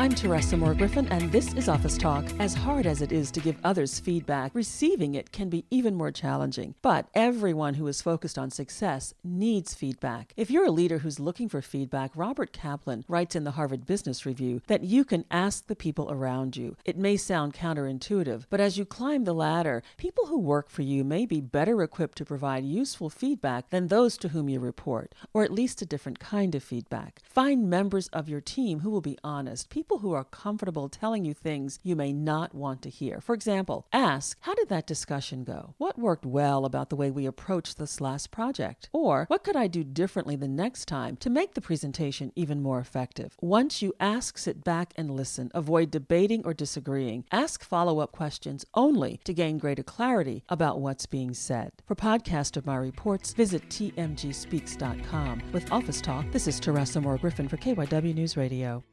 I'm Teresa Moore Griffin, and this is Office Talk. As hard as it is to give others feedback, receiving it can be even more challenging. But everyone who is focused on success needs feedback. If you're a leader who's looking for feedback, Robert Kaplan writes in the Harvard Business Review that you can ask the people around you. It may sound counterintuitive, but as you climb the ladder, people who work for you may be better equipped to provide useful feedback than those to whom you report, or at least a different kind of feedback. Find members of your team who will be honest, people who are comfortable telling you things you may not want to hear. For example, ask, How did that discussion go? What worked well about the way we approached this last project? Or, What could I do differently the next time to make the presentation even more effective? Once you ask, sit back and listen. Avoid debating or disagreeing. Ask follow up questions only to gain greater clarity about what's being said. For podcast of my reports, visit tmgspeaks.com. With Office Talk, this is Teresa Moore Griffin for KYW News Radio.